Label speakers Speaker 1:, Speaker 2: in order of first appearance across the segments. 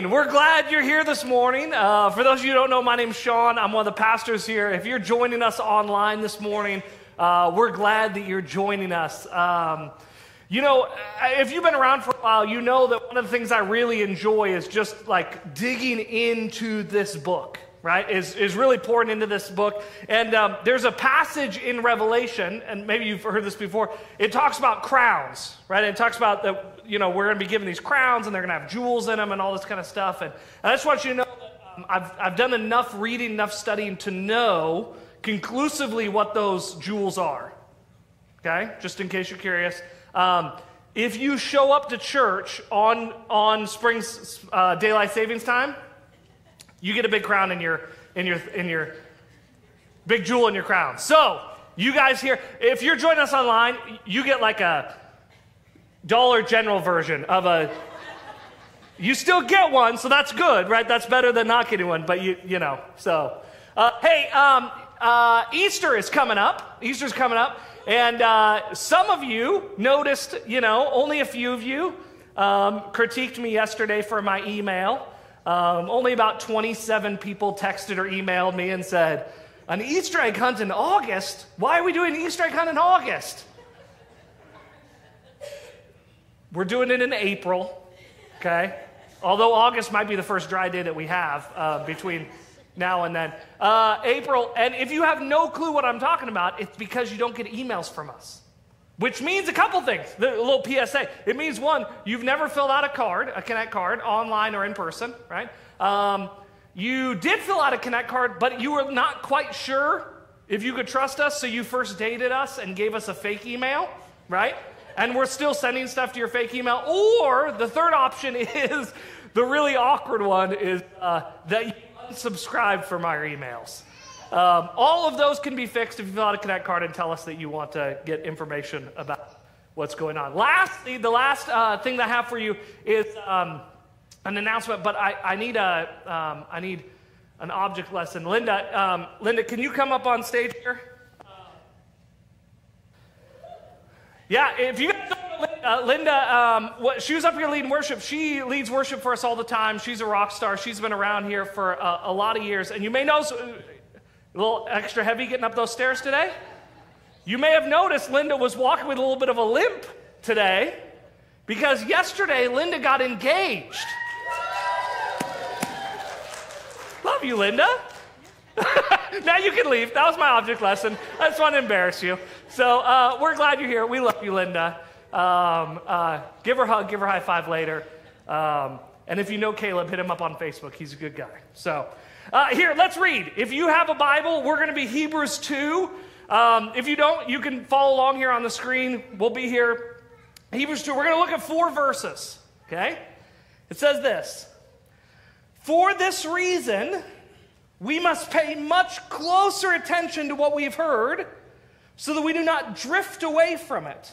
Speaker 1: morning. We're glad you're here this morning. Uh, for those of you who don't know, my name's Sean. I'm one of the pastors here. If you're joining us online this morning, uh, we're glad that you're joining us. Um, you know, if you've been around for a while, you know that one of the things I really enjoy is just like digging into this book right, is, is really pouring into this book. And um, there's a passage in Revelation, and maybe you've heard this before, it talks about crowns, right? It talks about that, you know, we're going to be given these crowns and they're going to have jewels in them and all this kind of stuff. And, I just want you to know that um, I've, I've done enough reading, enough studying to know conclusively what those jewels are. Okay? Just in case you're curious. Um, if you show up to church on, on spring uh, daylight savings time, you get a big crown in your in your in your big jewel in your crown. So, you guys here, if you're joining us online, you get like a Dollar General version of a you still get one, so that's good, right? That's better than not getting one, but you you know. So, uh, hey, um, uh, Easter is coming up. Easter's coming up, and uh, some of you noticed, you know, only a few of you um, critiqued me yesterday for my email. Um, only about 27 people texted or emailed me and said, An Easter egg hunt in August? Why are we doing an Easter egg hunt in August? We're doing it in April, okay? Although August might be the first dry day that we have uh, between now and then. Uh, April, and if you have no clue what I'm talking about, it's because you don't get emails from us. Which means a couple things. The little PSA. It means one, you've never filled out a card, a Connect card, online or in person, right? Um, you did fill out a Connect card, but you were not quite sure if you could trust us, so you first dated us and gave us a fake email, right? And we're still sending stuff to your fake email. Or the third option is the really awkward one is uh, that you unsubscribe from our emails. Um, all of those can be fixed if you fill out a Connect card and tell us that you want to get information about what's going on. Lastly, the last uh, thing that I have for you is um, an announcement, but I, I need a um, I need an object lesson. Linda, um, Linda, can you come up on stage here? Yeah, if you guys don't know Linda, Linda um, what, she was up here leading worship. She leads worship for us all the time. She's a rock star. She's been around here for a, a lot of years. And you may know, a little extra heavy getting up those stairs today? You may have noticed Linda was walking with a little bit of a limp today because yesterday Linda got engaged. Love you, Linda. now you can leave. That was my object lesson. I just want to embarrass you. So uh, we're glad you're here. We love you, Linda. Um, uh, give her a hug, give her a high five later. Um, and if you know Caleb, hit him up on Facebook. He's a good guy. So. Uh, here, let's read. If you have a Bible, we're going to be Hebrews 2. Um, if you don't, you can follow along here on the screen. We'll be here. Hebrews 2. We're going to look at four verses. Okay? It says this For this reason, we must pay much closer attention to what we've heard so that we do not drift away from it.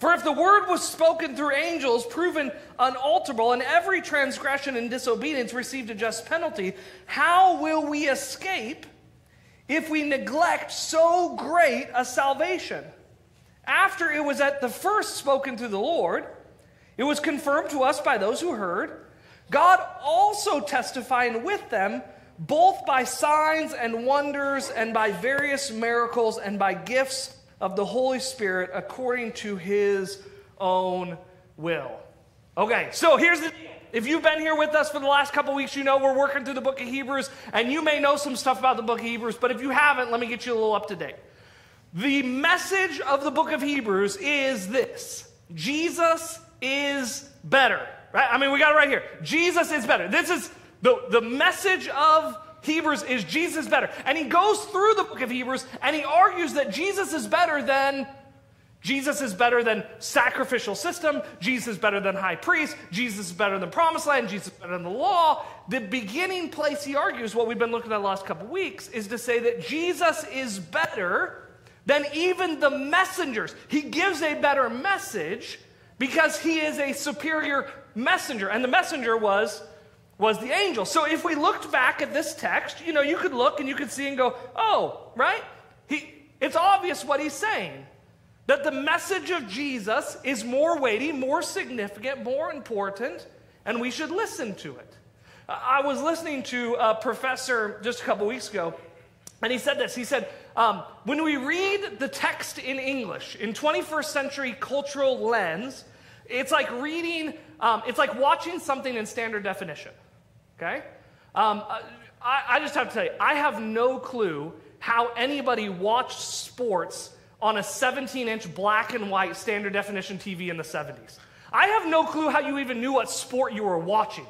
Speaker 1: For if the word was spoken through angels, proven unalterable, and every transgression and disobedience received a just penalty, how will we escape if we neglect so great a salvation? After it was at the first spoken through the Lord, it was confirmed to us by those who heard, God also testifying with them, both by signs and wonders, and by various miracles, and by gifts of the Holy Spirit according to his own will. Okay, so here's the. If you've been here with us for the last couple weeks, you know we're working through the book of Hebrews, and you may know some stuff about the book of Hebrews, but if you haven't, let me get you a little up to date. The message of the book of Hebrews is this Jesus is better. Right? I mean, we got it right here. Jesus is better. This is the, the message of Hebrews is Jesus better. And he goes through the book of Hebrews and he argues that Jesus is better than Jesus is better than sacrificial system. Jesus is better than high priest. Jesus is better than promised land. Jesus is better than the law. The beginning place he argues, what we've been looking at the last couple weeks, is to say that Jesus is better than even the messengers. He gives a better message because he is a superior messenger. And the messenger was was the angel. So if we looked back at this text, you know, you could look and you could see and go, oh, right? He, it's obvious what he's saying. That the message of Jesus is more weighty, more significant, more important, and we should listen to it. I was listening to a professor just a couple weeks ago, and he said this. He said, um, when we read the text in English, in 21st century cultural lens, it's like reading, um, it's like watching something in standard definition. Okay? Um, I, I just have to you, I have no clue how anybody watched sports on a 17 inch black and white standard definition TV in the 70s. I have no clue how you even knew what sport you were watching,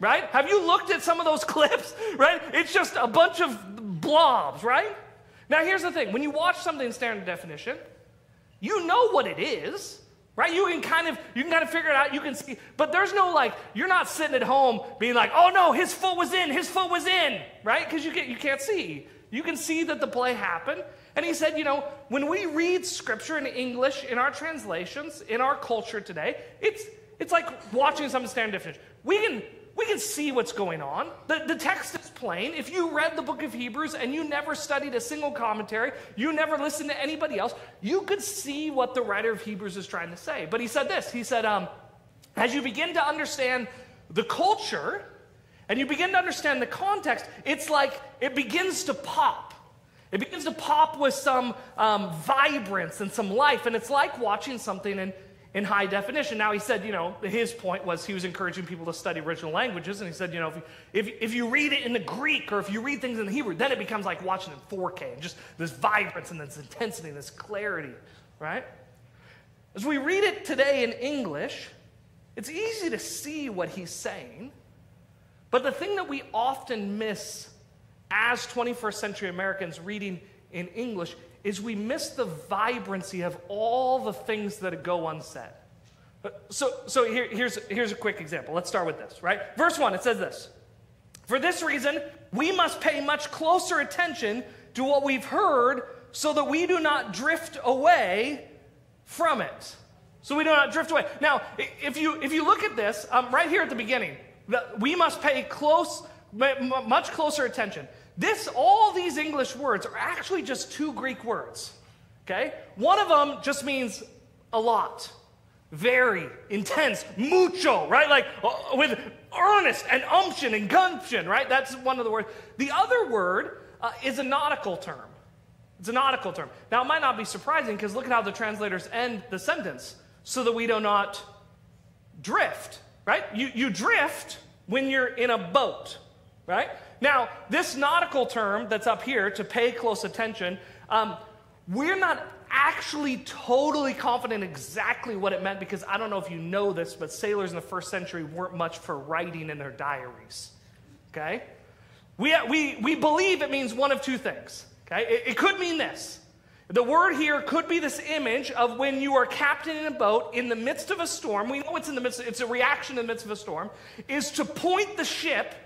Speaker 1: right? Have you looked at some of those clips, right? It's just a bunch of blobs, right? Now, here's the thing when you watch something in standard definition, you know what it is. Right? You can kind of you can kind of figure it out. You can see, but there's no like you're not sitting at home being like, "Oh no, his foot was in, his foot was in," right? Because you get you can't see. You can see that the play happened. And he said, you know, when we read scripture in English in our translations, in our culture today, it's, it's like watching some standard definition. We can, we can see what's going on. The, the text is plain. If you read the book of Hebrews and you never studied a single commentary, you never listened to anybody else, you could see what the writer of Hebrews is trying to say. But he said this He said, um, as you begin to understand the culture and you begin to understand the context, it's like it begins to pop. It begins to pop with some um, vibrance and some life, and it's like watching something in, in high definition. Now, he said, you know, his point was he was encouraging people to study original languages, and he said, you know, if you, if, if you read it in the Greek or if you read things in the Hebrew, then it becomes like watching in 4K, and just this vibrance and this intensity and this clarity, right? As we read it today in English, it's easy to see what he's saying, but the thing that we often miss as 21st century Americans reading in English is we miss the vibrancy of all the things that go unsaid. So, so here, here's, here's a quick example. Let's start with this, right? Verse 1, it says this For this reason, we must pay much closer attention to what we've heard so that we do not drift away from it. So we do not drift away. Now, if you, if you look at this, um, right here at the beginning, the, we must pay close, much closer attention. This, all these English words are actually just two Greek words. Okay? One of them just means a lot, very, intense, mucho, right? Like uh, with earnest and umption and gumption, right? That's one of the words. The other word uh, is a nautical term. It's a nautical term. Now, it might not be surprising because look at how the translators end the sentence so that we do not drift, right? You, you drift when you're in a boat, right? Now, this nautical term that's up here, to pay close attention, um, we're not actually totally confident exactly what it meant because I don't know if you know this, but sailors in the first century weren't much for writing in their diaries. Okay? We, we, we believe it means one of two things. Okay? It, it could mean this. The word here could be this image of when you are captain in a boat in the midst of a storm. We know it's in the midst, it's a reaction in the midst of a storm, is to point the ship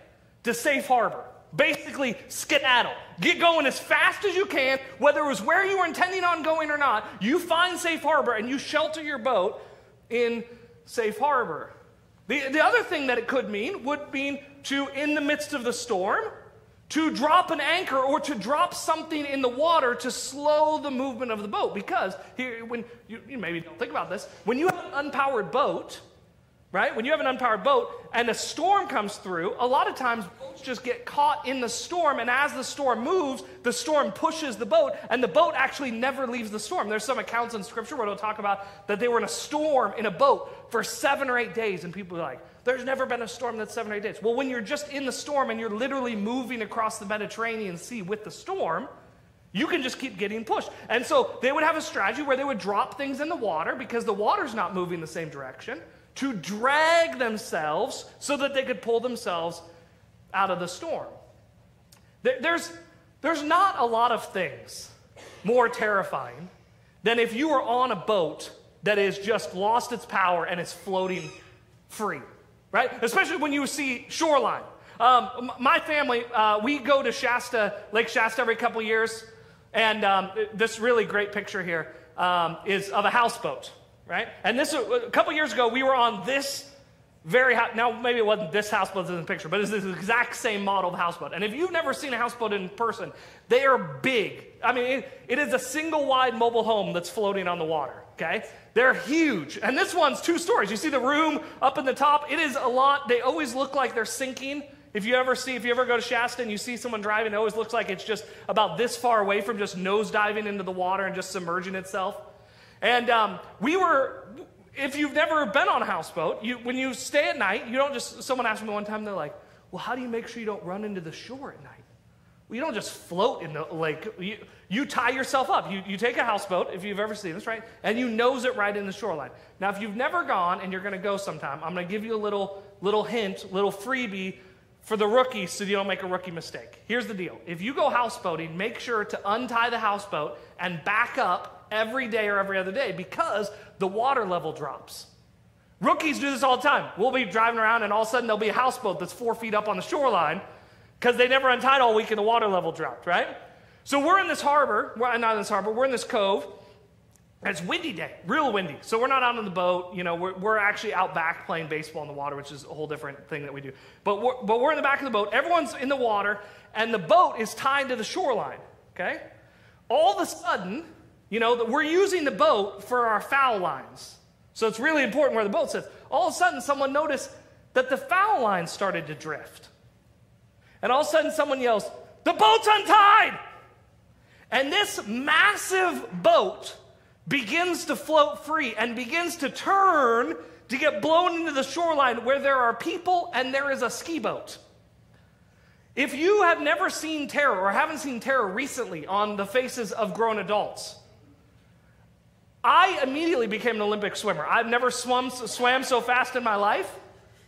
Speaker 1: to safe harbor. Basically, skedaddle. Get going as fast as you can, whether it was where you were intending on going or not. You find safe harbor and you shelter your boat in safe harbor. The, the other thing that it could mean would mean to, in the midst of the storm, to drop an anchor or to drop something in the water to slow the movement of the boat. Because here, when you, you maybe don't think about this, when you have an unpowered boat, right? When you have an unpowered boat and a storm comes through, a lot of times boats just get caught in the storm, and as the storm moves, the storm pushes the boat, and the boat actually never leaves the storm. There's some accounts in scripture where it'll talk about that they were in a storm in a boat for seven or eight days, and people are like, there's never been a storm that's seven or eight days. Well, when you're just in the storm and you're literally moving across the Mediterranean Sea with the storm, you can just keep getting pushed. And so they would have a strategy where they would drop things in the water because the water's not moving the same direction to drag themselves so that they could pull themselves out of the storm. There's, there's not a lot of things more terrifying than if you are on a boat that has just lost its power and is floating free, right? Especially when you see shoreline. Um, my family, uh, we go to Shasta, Lake Shasta every couple years, and um, this really great picture here um, is of a houseboat right? And this, a couple years ago, we were on this very house. Now, maybe it wasn't this houseboat in the picture, but it's this exact same model of houseboat. And if you've never seen a houseboat in person, they are big. I mean, it, it is a single wide mobile home that's floating on the water. okay? They're huge. And this one's two stories. You see the room up in the top? It is a lot. They always look like they're sinking. If you ever see, if you ever go to Shasta and you see someone driving, it always looks like it's just about this far away from just nose diving into the water and just submerging itself. And um, we were, if you've never been on a houseboat, you, when you stay at night, you don't just, someone asked me one time, they're like, well, how do you make sure you don't run into the shore at night? Well, you don't just float in the lake. You, you tie yourself up. You, you take a houseboat, if you've ever seen this, right? And you nose it right in the shoreline. Now, if you've never gone and you're going to go sometime, I'm going to give you a little, little hint, little freebie for the rookies so you don't make a rookie mistake. Here's the deal if you go houseboating, make sure to untie the houseboat and back up every day or every other day because the water level drops. Rookies do this all the time. We'll be driving around and all of a sudden there'll be a houseboat that's four feet up on the shoreline because they never untied all week and the water level dropped, right? So we're in this harbor, well, not in this harbor, we're in this cove. It's windy day, real windy. So we're not out on the boat. You know, we're, we're actually out back playing baseball in the water, which is a whole different thing that we do. But we're, but we're in the back of the boat. Everyone's in the water, and the boat is tied to the shoreline, okay? All of a sudden, you know, that we're using the boat for our foul lines. So it's really important where the boat sits. All of a sudden, someone noticed that the foul line started to drift. And all of a sudden, someone yells, The boat's untied! And this massive boat begins to float free and begins to turn to get blown into the shoreline where there are people and there is a ski boat. If you have never seen terror or haven't seen terror recently on the faces of grown adults, I immediately became an Olympic swimmer. I've never swum, swam so fast in my life,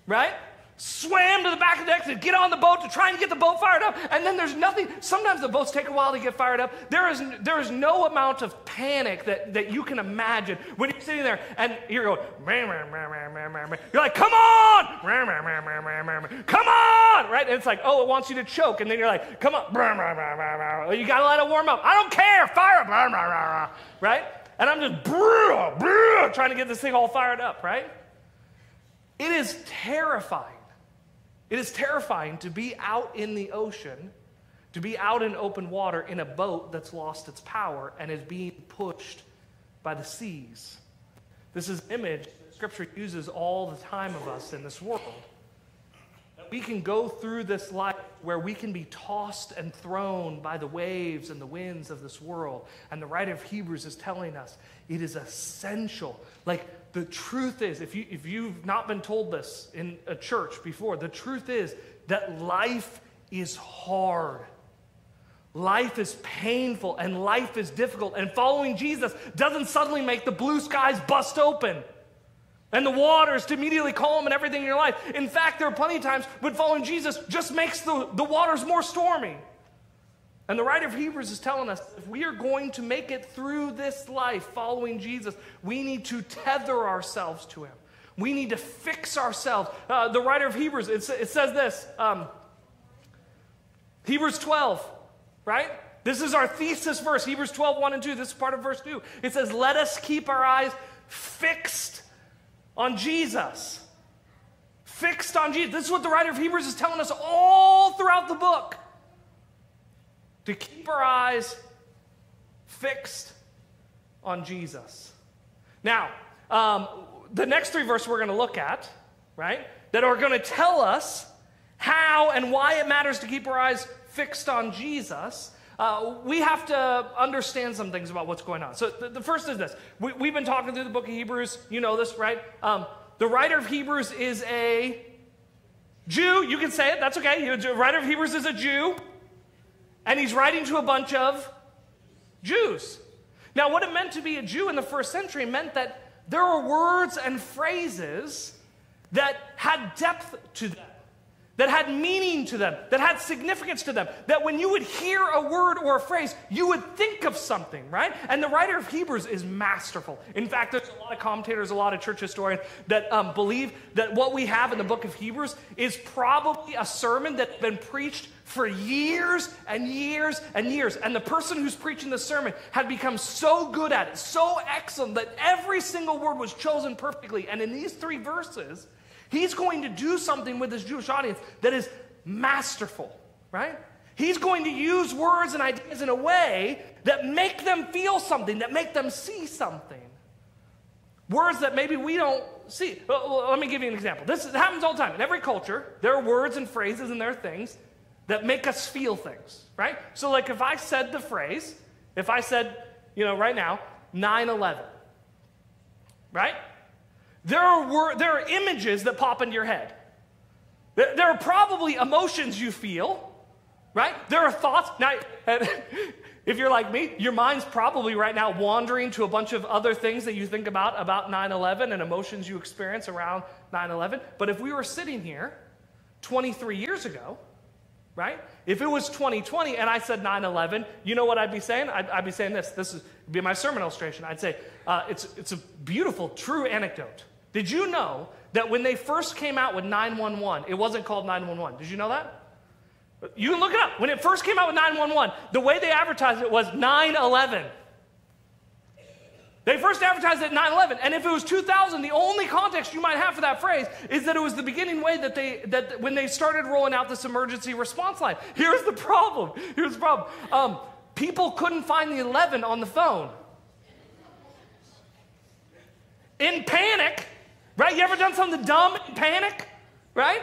Speaker 1: right? swam to the back of the deck to get on the boat to try and get the boat fired up. And then there's nothing. Sometimes the boats take a while to get fired up. There is, there is no amount of panic that, that you can imagine when you're sitting there and you're going, you're like, come on, come on, right? And it's like, oh, it wants you to choke. And then you're like, come on, you got to let it warm up. I don't care, fire up, right? And I'm just bruh, bruh, trying to get this thing all fired up, right? It is terrifying it is terrifying to be out in the ocean, to be out in open water in a boat that's lost its power and is being pushed by the seas. This is an image that Scripture uses all the time of us in this world. We can go through this life where we can be tossed and thrown by the waves and the winds of this world. And the writer of Hebrews is telling us it is essential. Like the truth is, if, you, if you've not been told this in a church before, the truth is that life is hard. Life is painful and life is difficult. And following Jesus doesn't suddenly make the blue skies bust open and the waters to immediately calm and everything in your life. In fact, there are plenty of times when following Jesus just makes the, the waters more stormy. And the writer of Hebrews is telling us if we are going to make it through this life following Jesus, we need to tether ourselves to him. We need to fix ourselves. Uh, the writer of Hebrews, it, it says this um, Hebrews 12, right? This is our thesis verse, Hebrews 12, 1 and 2. This is part of verse 2. It says, Let us keep our eyes fixed on Jesus. Fixed on Jesus. This is what the writer of Hebrews is telling us all throughout the book to keep our eyes fixed on Jesus. Now, um, the next three verses we're going to look at, right, that are going to tell us how and why it matters to keep our eyes fixed on Jesus. Uh, we have to understand some things about what's going on. So, the, the first is this we, have been talking through the book of Hebrews. You know this, right? Um, the writer of Hebrews is a Jew. You can say it, that's okay. The writer of Hebrews is a Jew and he's writing to a bunch of Jews. Now, what it meant to be a Jew in the first century meant that there were words and phrases that had depth to them that had meaning to them, that had significance to them, that when you would hear a word or a phrase, you would think of something, right? And the writer of Hebrews is masterful. In fact, there's a lot of commentators, a lot of church historians that um, believe that what we have in the book of Hebrews is probably a sermon that's been preached for years and years and years. And the person who's preaching the sermon had become so good at it, so excellent, that every single word was chosen perfectly. And in these three verses, He's going to do something with his Jewish audience that is masterful, right? He's going to use words and ideas in a way that make them feel something, that make them see something. words that maybe we don't see. Let me give you an example. This happens all the time. In every culture, there are words and phrases and there are things that make us feel things, right? So, like if I said the phrase, if I said, you know, right now, 9 11, right? There are, there are images that pop into your head. There are probably emotions you feel, right? There are thoughts. Now, if you're like me, your mind's probably right now wandering to a bunch of other things that you think about about 9 11 and emotions you experience around 9 11. But if we were sitting here 23 years ago, right? If it was 2020 and I said 9 11, you know what I'd be saying? I'd, I'd be saying this. This would be my sermon illustration. I'd say, uh, it's, it's a beautiful, true anecdote. Did you know that when they first came out with 911, it wasn't called 911? Did you know that? You can look it up. When it first came out with 911, the way they advertised it was 9 11. They first advertised it at 9 11. And if it was 2000, the only context you might have for that phrase is that it was the beginning way that they, that when they started rolling out this emergency response line. Here's the problem. Here's the problem. Um, people couldn't find the 11 on the phone. In panic, right? You ever done something dumb in panic, right?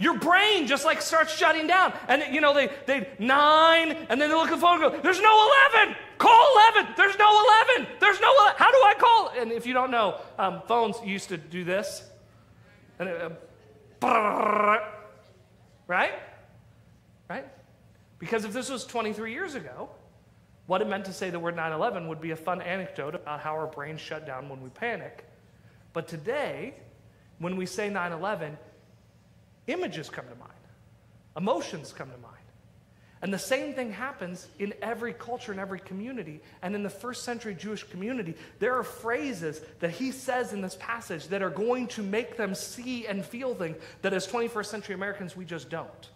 Speaker 1: Your brain just like starts shutting down. And you know, they, they, nine, and then they look at the phone and go, there's no 11. Call 11. There's no 11. There's no 11. How do I call? And if you don't know, um, phones used to do this. And it, uh, right? Right? Because if this was 23 years ago, what it meant to say the word 9 11 would be a fun anecdote about how our brains shut down when we panic. But today, when we say 9 11, images come to mind, emotions come to mind. And the same thing happens in every culture, in every community. And in the first century Jewish community, there are phrases that he says in this passage that are going to make them see and feel things that as 21st century Americans, we just don't.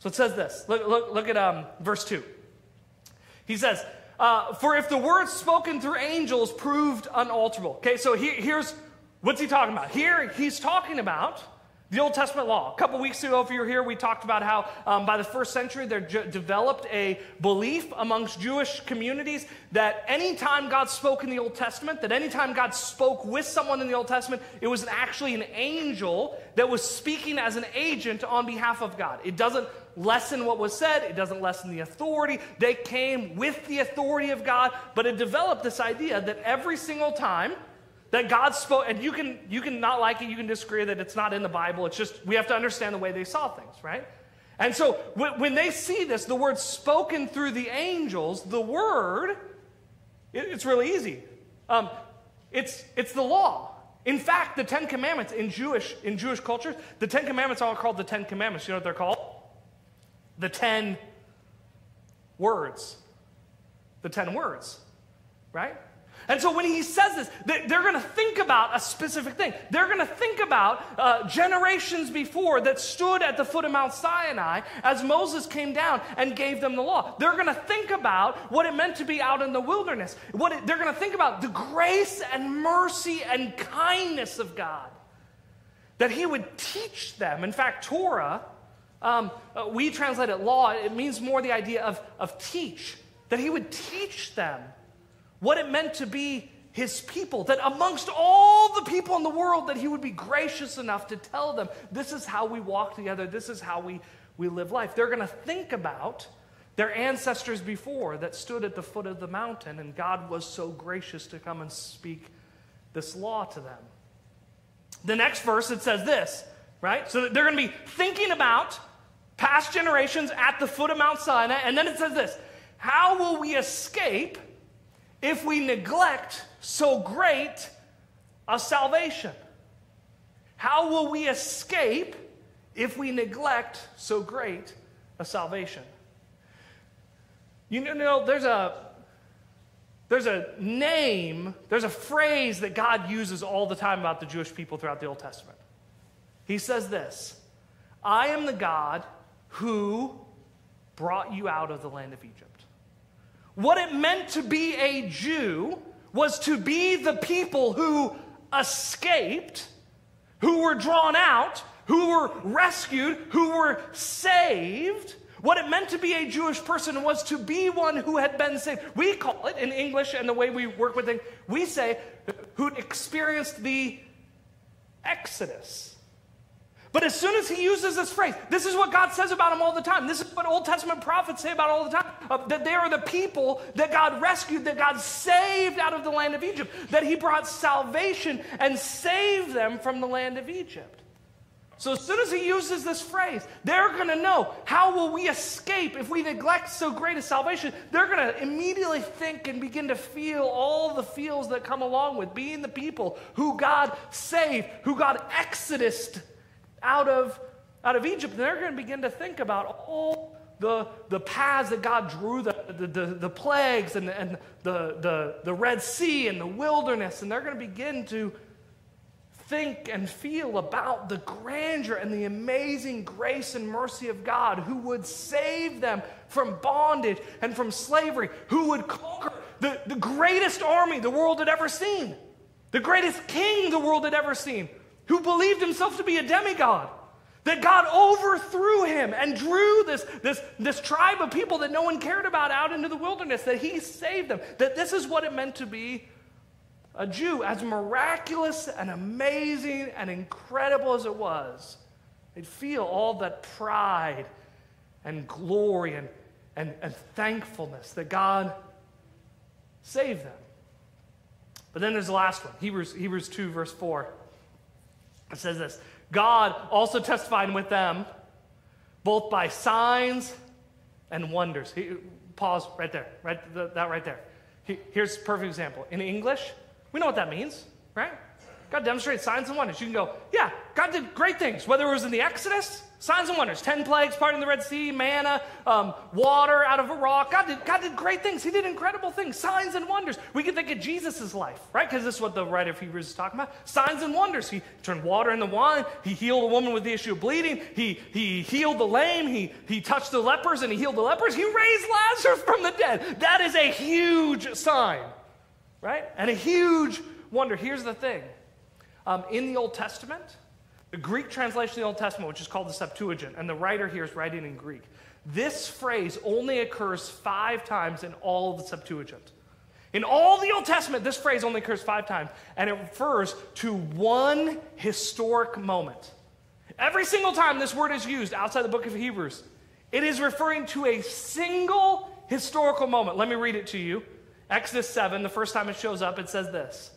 Speaker 1: So it says this. Look, look, look at um, verse 2. He says, uh, For if the words spoken through angels proved unalterable. Okay, so he, here's what's he talking about? Here, he's talking about the Old Testament law. A couple weeks ago, if you were here, we talked about how um, by the first century there j- developed a belief amongst Jewish communities that anytime God spoke in the Old Testament, that anytime God spoke with someone in the Old Testament, it was actually an angel that was speaking as an agent on behalf of God. It doesn't lessen what was said, it doesn't lessen the authority. They came with the authority of God, but it developed this idea that every single time that God spoke, and you can you can not like it, you can disagree that it's not in the Bible. It's just we have to understand the way they saw things, right? And so when they see this, the word spoken through the angels, the word, it's really easy. Um, it's it's the law. In fact, the Ten Commandments in Jewish in Jewish culture, the Ten Commandments are called the Ten Commandments. You know what they're called? The Ten Words. The Ten Words, right? And so when he says this, they're going to think about a specific thing. They're going to think about uh, generations before that stood at the foot of Mount Sinai as Moses came down and gave them the law. They're going to think about what it meant to be out in the wilderness. What it, they're going to think about the grace and mercy and kindness of God. That he would teach them. In fact, Torah, um, uh, we translate it law, it means more the idea of, of teach. That he would teach them what it meant to be his people, that amongst all the people in the world, that he would be gracious enough to tell them, this is how we walk together, this is how we, we live life. They're going to think about their ancestors before that stood at the foot of the mountain, and God was so gracious to come and speak this law to them. The next verse, it says this, right? So they're going to be thinking about past generations at the foot of Mount Sinai, and then it says this How will we escape if we neglect so great a salvation? How will we escape if we neglect so great a salvation? You know, there's a there's a name, there's a phrase that God uses all the time about the Jewish people throughout the Old Testament. He says this I am the God who brought you out of the land of Egypt. What it meant to be a Jew was to be the people who escaped, who were drawn out, who were rescued, who were saved. what it meant to be a Jewish person was to be one who had been saved. We call it in English and the way we work with it, we say who'd experienced the Exodus. But as soon as he uses this phrase, this is what God says about him all the time. This is what Old Testament prophets say about all the time that they are the people that God rescued, that God saved out of the land of Egypt, that he brought salvation and saved them from the land of Egypt. So as soon as he uses this phrase, they're going to know how will we escape if we neglect so great a salvation? They're going to immediately think and begin to feel all the feels that come along with being the people who God saved, who God exodused out of, out of Egypt. And they're going to begin to think about all the, the paths that God drew, the, the, the, the plagues and, and the, the, the Red Sea and the wilderness. And they're going to begin to think and feel about the grandeur and the amazing grace and mercy of God who would save them from bondage and from slavery, who would conquer the, the greatest army the world had ever seen, the greatest king the world had ever seen, who believed himself to be a demigod. That God overthrew him and drew this, this, this tribe of people that no one cared about out into the wilderness, that he saved them. That this is what it meant to be a Jew, as miraculous and amazing and incredible as it was. They'd feel all that pride and glory and, and, and thankfulness that God saved them. But then there's the last one Hebrews, Hebrews 2, verse 4. It says this God also testified with them, both by signs and wonders. He, pause right there, right, that right there. He, here's perfect example. In English, we know what that means, right? God demonstrated signs and wonders. You can go, yeah, God did great things, whether it was in the Exodus, signs and wonders, 10 plagues, parting the Red Sea, manna, um, water out of a rock. God did, God did great things. He did incredible things, signs and wonders. We can think of Jesus' life, right? Because this is what the writer of Hebrews is talking about. Signs and wonders. He turned water into wine. He healed a woman with the issue of bleeding. He, he healed the lame. He, he touched the lepers and he healed the lepers. He raised Lazarus from the dead. That is a huge sign, right? And a huge wonder. Here's the thing um, in the Old Testament, the Greek translation of the Old Testament, which is called the Septuagint, and the writer here is writing in Greek, this phrase only occurs five times in all of the Septuagint. In all the Old Testament, this phrase only occurs five times, and it refers to one historic moment. Every single time this word is used outside the book of Hebrews, it is referring to a single historical moment. Let me read it to you. Exodus 7, the first time it shows up, it says this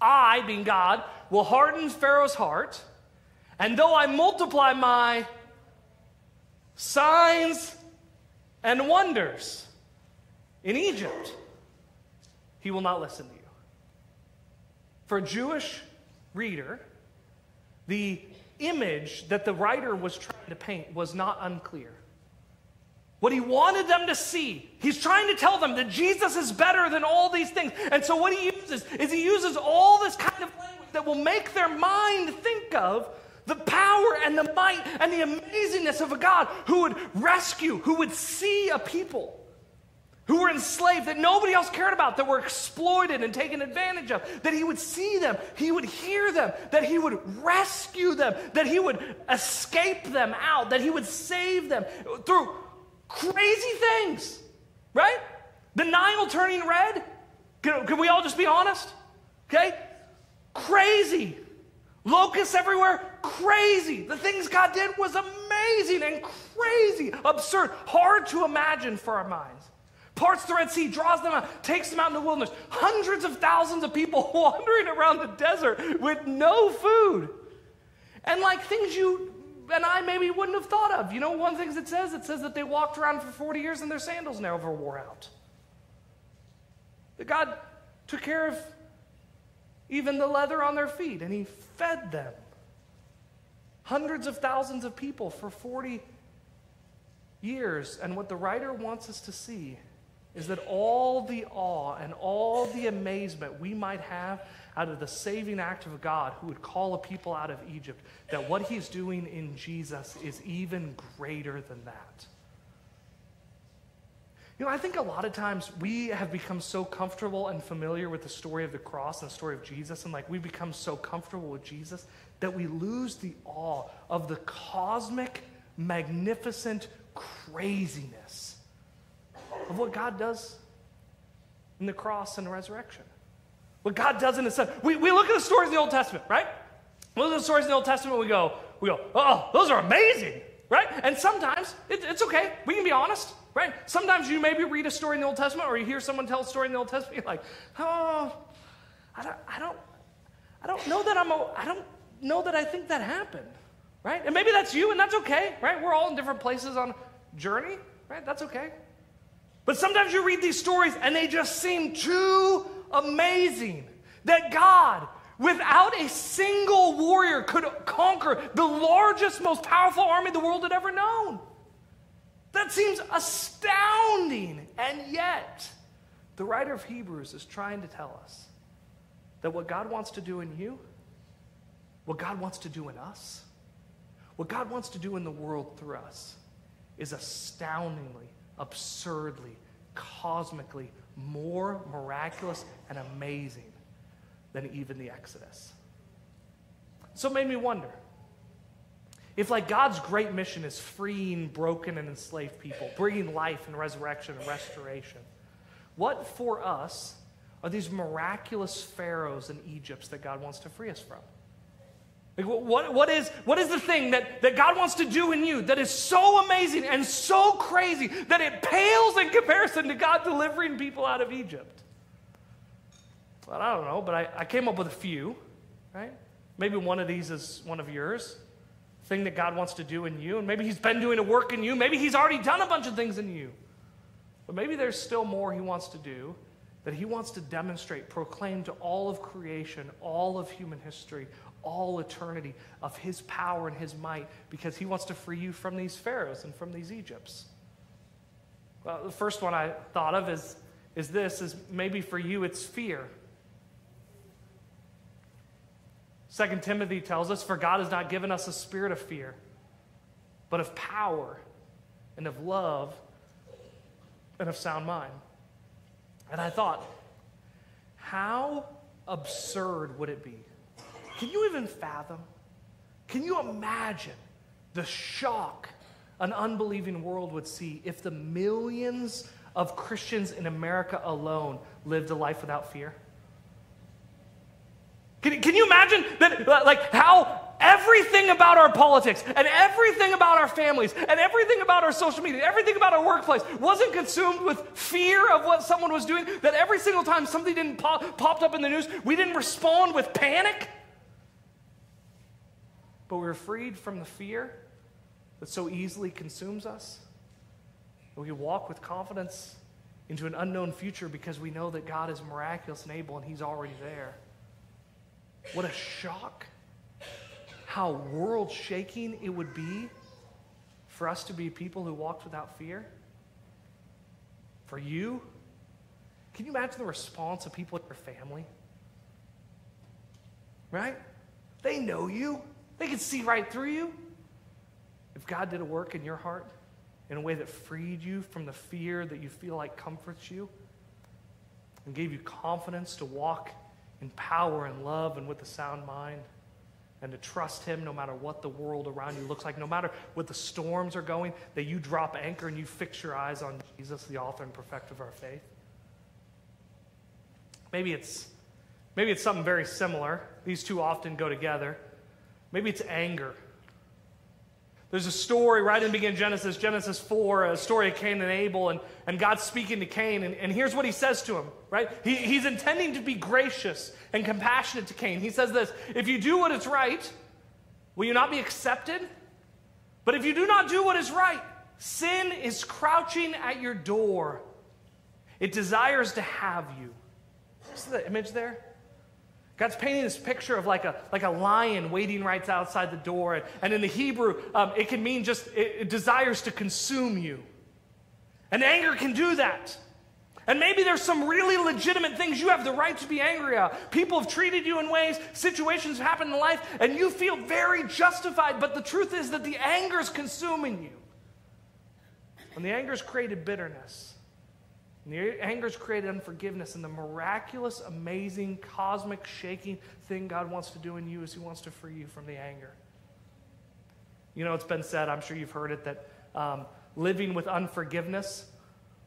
Speaker 1: I, being God, will harden Pharaoh's heart, and though I multiply my signs and wonders in Egypt, he will not listen to you. For a Jewish reader, the image that the writer was trying to paint was not unclear. What he wanted them to see. He's trying to tell them that Jesus is better than all these things. And so what he uses is he uses all this kind of language that will make their mind think of the power and the might and the amazingness of a God who would rescue, who would see a people who were enslaved that nobody else cared about, that were exploited and taken advantage of, that he would see them, he would hear them, that he would rescue them, that he would escape them out, that he would save them through Crazy things, right? The Nile turning red. Can, can we all just be honest? Okay? Crazy. Locusts everywhere, crazy. The things God did was amazing and crazy, absurd, hard to imagine for our minds. Parts the Red Sea, draws them out, takes them out in the wilderness. Hundreds of thousands of people wandering around the desert with no food. And like things you and I maybe wouldn't have thought of. You know, one thing it says, it says that they walked around for 40 years and their sandals never wore out. That God took care of even the leather on their feet and He fed them. Hundreds of thousands of people for 40 years. And what the writer wants us to see is that all the awe and all the amazement we might have out of the saving act of God who would call a people out of Egypt, that what he's doing in Jesus is even greater than that. You know, I think a lot of times we have become so comfortable and familiar with the story of the cross and the story of Jesus, and like we become so comfortable with Jesus that we lose the awe of the cosmic magnificent craziness of what God does in the cross and the resurrection. What God does in the Son. We, we look at the stories in the Old Testament, right? We look at the stories in the Old Testament, we go, we go, oh, those are amazing, right? And sometimes it, it's okay. We can be honest, right? Sometimes you maybe read a story in the Old Testament or you hear someone tell a story in the Old Testament, you're like, oh, I don't, I don't, I don't know that I'm, a, I don't know that I think that happened, right? And maybe that's you and that's okay, right? We're all in different places on journey, right? That's okay. But sometimes you read these stories and they just seem too amazing that God, without a single warrior, could conquer the largest, most powerful army the world had ever known. That seems astounding. And yet, the writer of Hebrews is trying to tell us that what God wants to do in you, what God wants to do in us, what God wants to do in the world through us is astoundingly absurdly, cosmically more miraculous and amazing than even the Exodus. So it made me wonder if, like, God's great mission is freeing broken and enslaved people, bringing life and resurrection and restoration, what for us are these miraculous pharaohs and Egypts that God wants to free us from? Like, what, what, is, what is the thing that, that God wants to do in you that is so amazing and so crazy that it pales in comparison to God delivering people out of Egypt? Well, I don't know, but I, I came up with a few, right? Maybe one of these is one of yours. Thing that God wants to do in you. And maybe He's been doing a work in you. Maybe He's already done a bunch of things in you. But maybe there's still more He wants to do that He wants to demonstrate, proclaim to all of creation, all of human history, all eternity of his power and his might because he wants to free you from these pharaohs and from these Egypts. Well, the first one I thought of is, is this is maybe for you it's fear. Second Timothy tells us, For God has not given us a spirit of fear, but of power and of love and of sound mind. And I thought, how absurd would it be can you even fathom? Can you imagine the shock an unbelieving world would see if the millions of Christians in America alone lived a life without fear? Can, can you imagine that, like, how everything about our politics and everything about our families and everything about our social media, everything about our workplace wasn't consumed with fear of what someone was doing? That every single time something didn't pop, popped up in the news, we didn't respond with panic? But we're freed from the fear that so easily consumes us. And we walk with confidence into an unknown future because we know that God is miraculous and able and He's already there. What a shock. How world shaking it would be for us to be people who walked without fear. For you, can you imagine the response of people in your family? Right? They know you. They can see right through you. If God did a work in your heart in a way that freed you from the fear that you feel like comforts you and gave you confidence to walk in power and love and with a sound mind and to trust Him no matter what the world around you looks like, no matter what the storms are going, that you drop anchor and you fix your eyes on Jesus, the author and perfecter of our faith. Maybe it's, maybe it's something very similar. These two often go together. Maybe it's anger. There's a story right in the beginning of Genesis, Genesis 4, a story of Cain and Abel, and, and God's speaking to Cain, and, and here's what he says to him, right? He, he's intending to be gracious and compassionate to Cain. He says this If you do what is right, will you not be accepted? But if you do not do what is right, sin is crouching at your door. It desires to have you. See the image there? God's painting this picture of like a, like a lion waiting right outside the door. And in the Hebrew, um, it can mean just it, it desires to consume you. And anger can do that. And maybe there's some really legitimate things you have the right to be angry at. People have treated you in ways, situations have happened in life, and you feel very justified. But the truth is that the anger is consuming you. And the anger has created bitterness. And the anger's created unforgiveness. And the miraculous, amazing, cosmic, shaking thing God wants to do in you is He wants to free you from the anger. You know, it's been said, I'm sure you've heard it, that um, living with unforgiveness,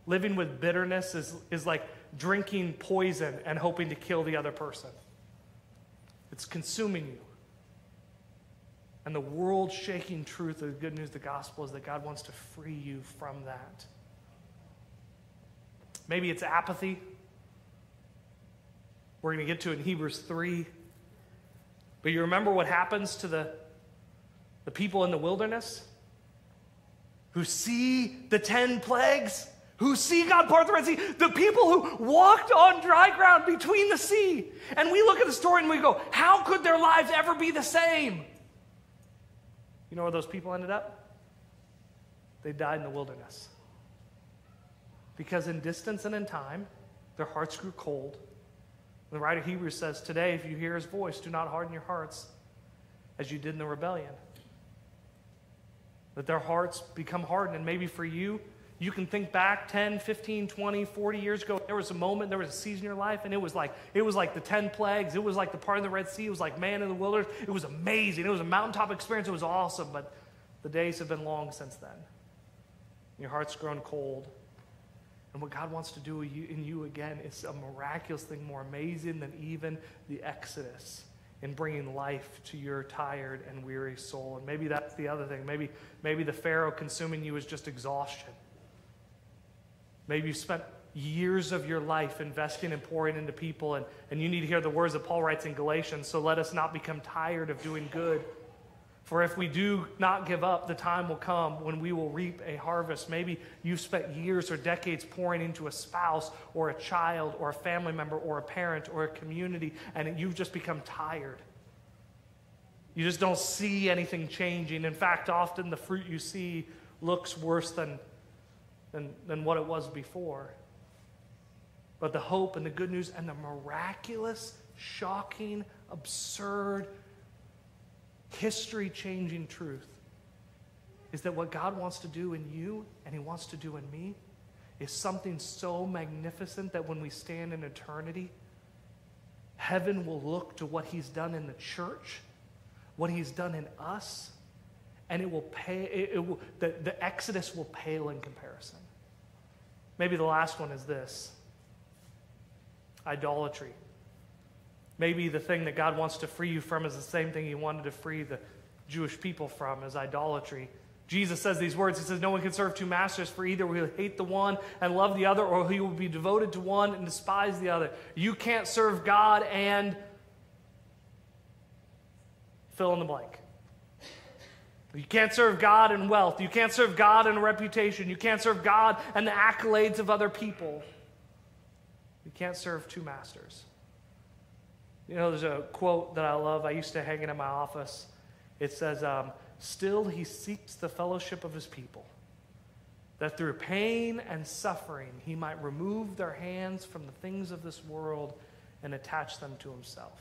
Speaker 1: living with bitterness is, is like drinking poison and hoping to kill the other person. It's consuming you. And the world shaking truth of the good news of the gospel is that God wants to free you from that. Maybe it's apathy. We're going to get to it in Hebrews 3. But you remember what happens to the, the people in the wilderness who see the 10 plagues? who see God part the Red Sea, the people who walked on dry ground between the sea. And we look at the story and we go, how could their lives ever be the same? You know where those people ended up? They died in the wilderness. Because in distance and in time, their hearts grew cold. The writer of Hebrews says, Today, if you hear his voice, do not harden your hearts as you did in the rebellion. That their hearts become hardened. And maybe for you, you can think back 10, 15, 20, 40 years ago. There was a moment, there was a season in your life, and it was like it was like the 10 plagues. It was like the part of the Red Sea. It was like manna in the wilderness. It was amazing. It was a mountaintop experience. It was awesome. But the days have been long since then. Your heart's grown cold. And what God wants to do in you again is a miraculous thing more amazing than even the Exodus in bringing life to your tired and weary soul. And maybe that's the other thing. Maybe, maybe the Pharaoh consuming you is just exhaustion. Maybe you spent years of your life investing and pouring into people, and, and you need to hear the words that Paul writes in Galatians. So let us not become tired of doing good. For if we do not give up, the time will come when we will reap a harvest. Maybe you've spent years or decades pouring into a spouse or a child or a family member or a parent or a community, and you've just become tired. You just don't see anything changing. In fact, often the fruit you see looks worse than than, than what it was before. But the hope and the good news and the miraculous, shocking, absurd, history changing truth is that what God wants to do in you and He wants to do in me is something so magnificent that when we stand in eternity, heaven will look to what He's done in the church, what He's done in us, and it will pay, it, it will, the, the Exodus will pale in comparison. Maybe the last one is this idolatry. Maybe the thing that God wants to free you from is the same thing he wanted to free the Jewish people from is idolatry. Jesus says these words. He says, No one can serve two masters, for either will hate the one and love the other, or he will be devoted to one and despise the other. You can't serve God and fill in the blank. You can't serve God in wealth. You can't serve God in reputation. You can't serve God and the accolades of other people. You can't serve two masters. You know, there's a quote that I love. I used to hang it in my office. It says, um, Still he seeks the fellowship of his people, that through pain and suffering he might remove their hands from the things of this world and attach them to himself.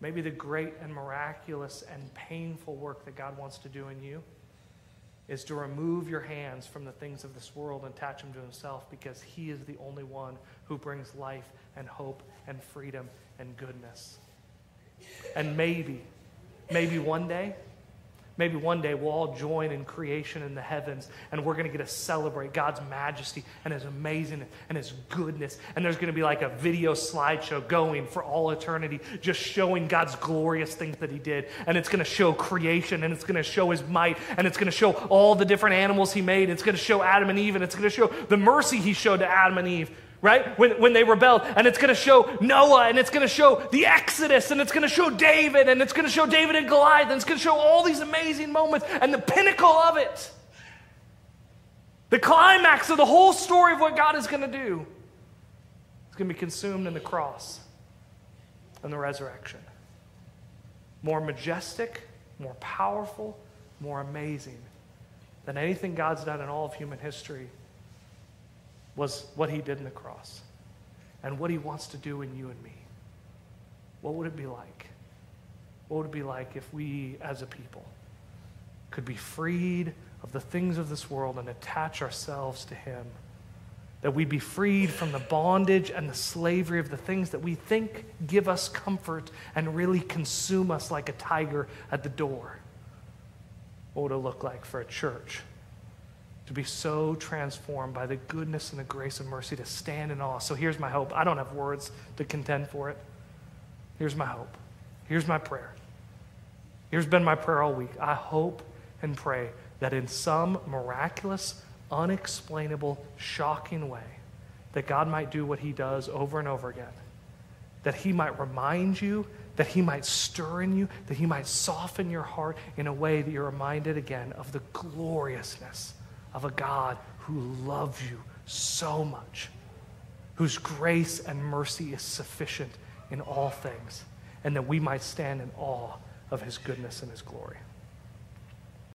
Speaker 1: Maybe the great and miraculous and painful work that God wants to do in you is to remove your hands from the things of this world and attach them to Himself because He is the only one who brings life and hope and freedom and goodness. And maybe, maybe one day, Maybe one day we'll all join in creation in the heavens and we're going to get to celebrate God's majesty and His amazing and His goodness. And there's going to be like a video slideshow going for all eternity, just showing God's glorious things that He did. And it's going to show creation and it's going to show His might and it's going to show all the different animals He made. It's going to show Adam and Eve and it's going to show the mercy He showed to Adam and Eve right? When, when they rebelled. And it's going to show Noah, and it's going to show the Exodus, and it's going to show David, and it's going to show David and Goliath, and it's going to show all these amazing moments. And the pinnacle of it, the climax of the whole story of what God is going to do, is going to be consumed in the cross and the resurrection. More majestic, more powerful, more amazing than anything God's done in all of human history was what he did in the cross and what he wants to do in you and me. What would it be like? What would it be like if we as a people could be freed of the things of this world and attach ourselves to him? That we'd be freed from the bondage and the slavery of the things that we think give us comfort and really consume us like a tiger at the door. what would it look like for a church to be so transformed by the goodness and the grace and mercy to stand in awe? So here's my hope. I don't have words to contend for it. Here's my hope. Here's my prayer. Here's been my prayer all week. I hope and pray that in some miraculous, unexplainable, shocking way, that God might do what he does over and over again. That he might remind you, that he might stir in you, that he might soften your heart in a way that you're reminded again of the gloriousness of a God who loves you so much, whose grace and mercy is sufficient in all things, and that we might stand in awe of his goodness and his glory.